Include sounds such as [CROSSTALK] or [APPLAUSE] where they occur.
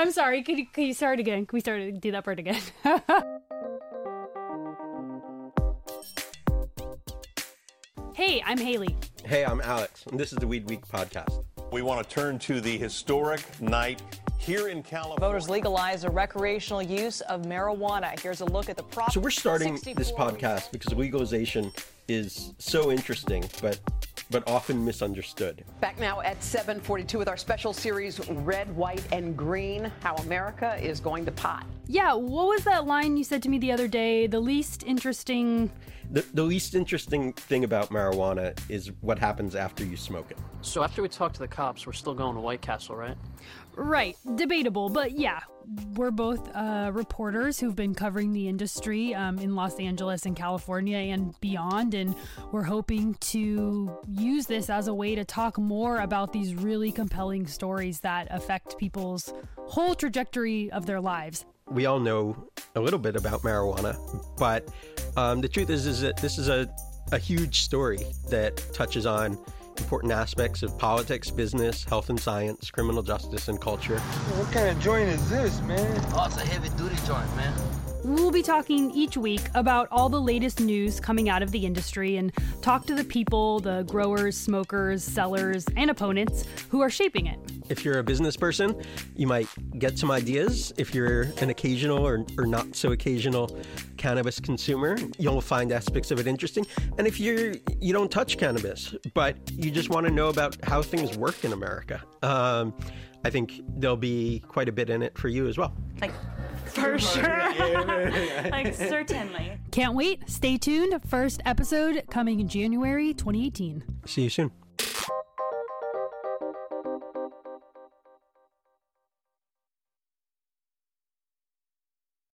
I'm sorry. Can you, can you start again? Can we start do that part again? [LAUGHS] hey, I'm Haley. Hey, I'm Alex, and this is the Weed Week podcast. We want to turn to the historic night here in California. Voters legalize the recreational use of marijuana. Here's a look at the process. So we're starting this podcast because legalization is so interesting, but but often misunderstood. Back now at 7:42 with our special series Red, White and Green: How America is Going to Pot. Yeah, what was that line you said to me the other day? The least interesting the, the least interesting thing about marijuana is what happens after you smoke it. So after we talk to the cops, we're still going to White Castle, right? Right, debatable, but yeah, we're both uh, reporters who've been covering the industry um, in Los Angeles and California and beyond, and we're hoping to use this as a way to talk more about these really compelling stories that affect people's whole trajectory of their lives. We all know a little bit about marijuana, but um, the truth is, is that this is a, a huge story that touches on important aspects of politics, business, health and science, criminal justice, and culture. What kind of joint is this, man? Oh, it's a heavy duty joint, man. We'll be talking each week about all the latest news coming out of the industry and talk to the people, the growers, smokers, sellers, and opponents who are shaping it. If you're a business person, you might get some ideas. If you're an occasional or, or not so occasional cannabis consumer, you'll find aspects of it interesting. And if you're you don't touch cannabis, but you just want to know about how things work in America, um, I think there'll be quite a bit in it for you as well. Like for sure. [LAUGHS] like certainly. Can't wait. Stay tuned. First episode coming in January 2018. See you soon.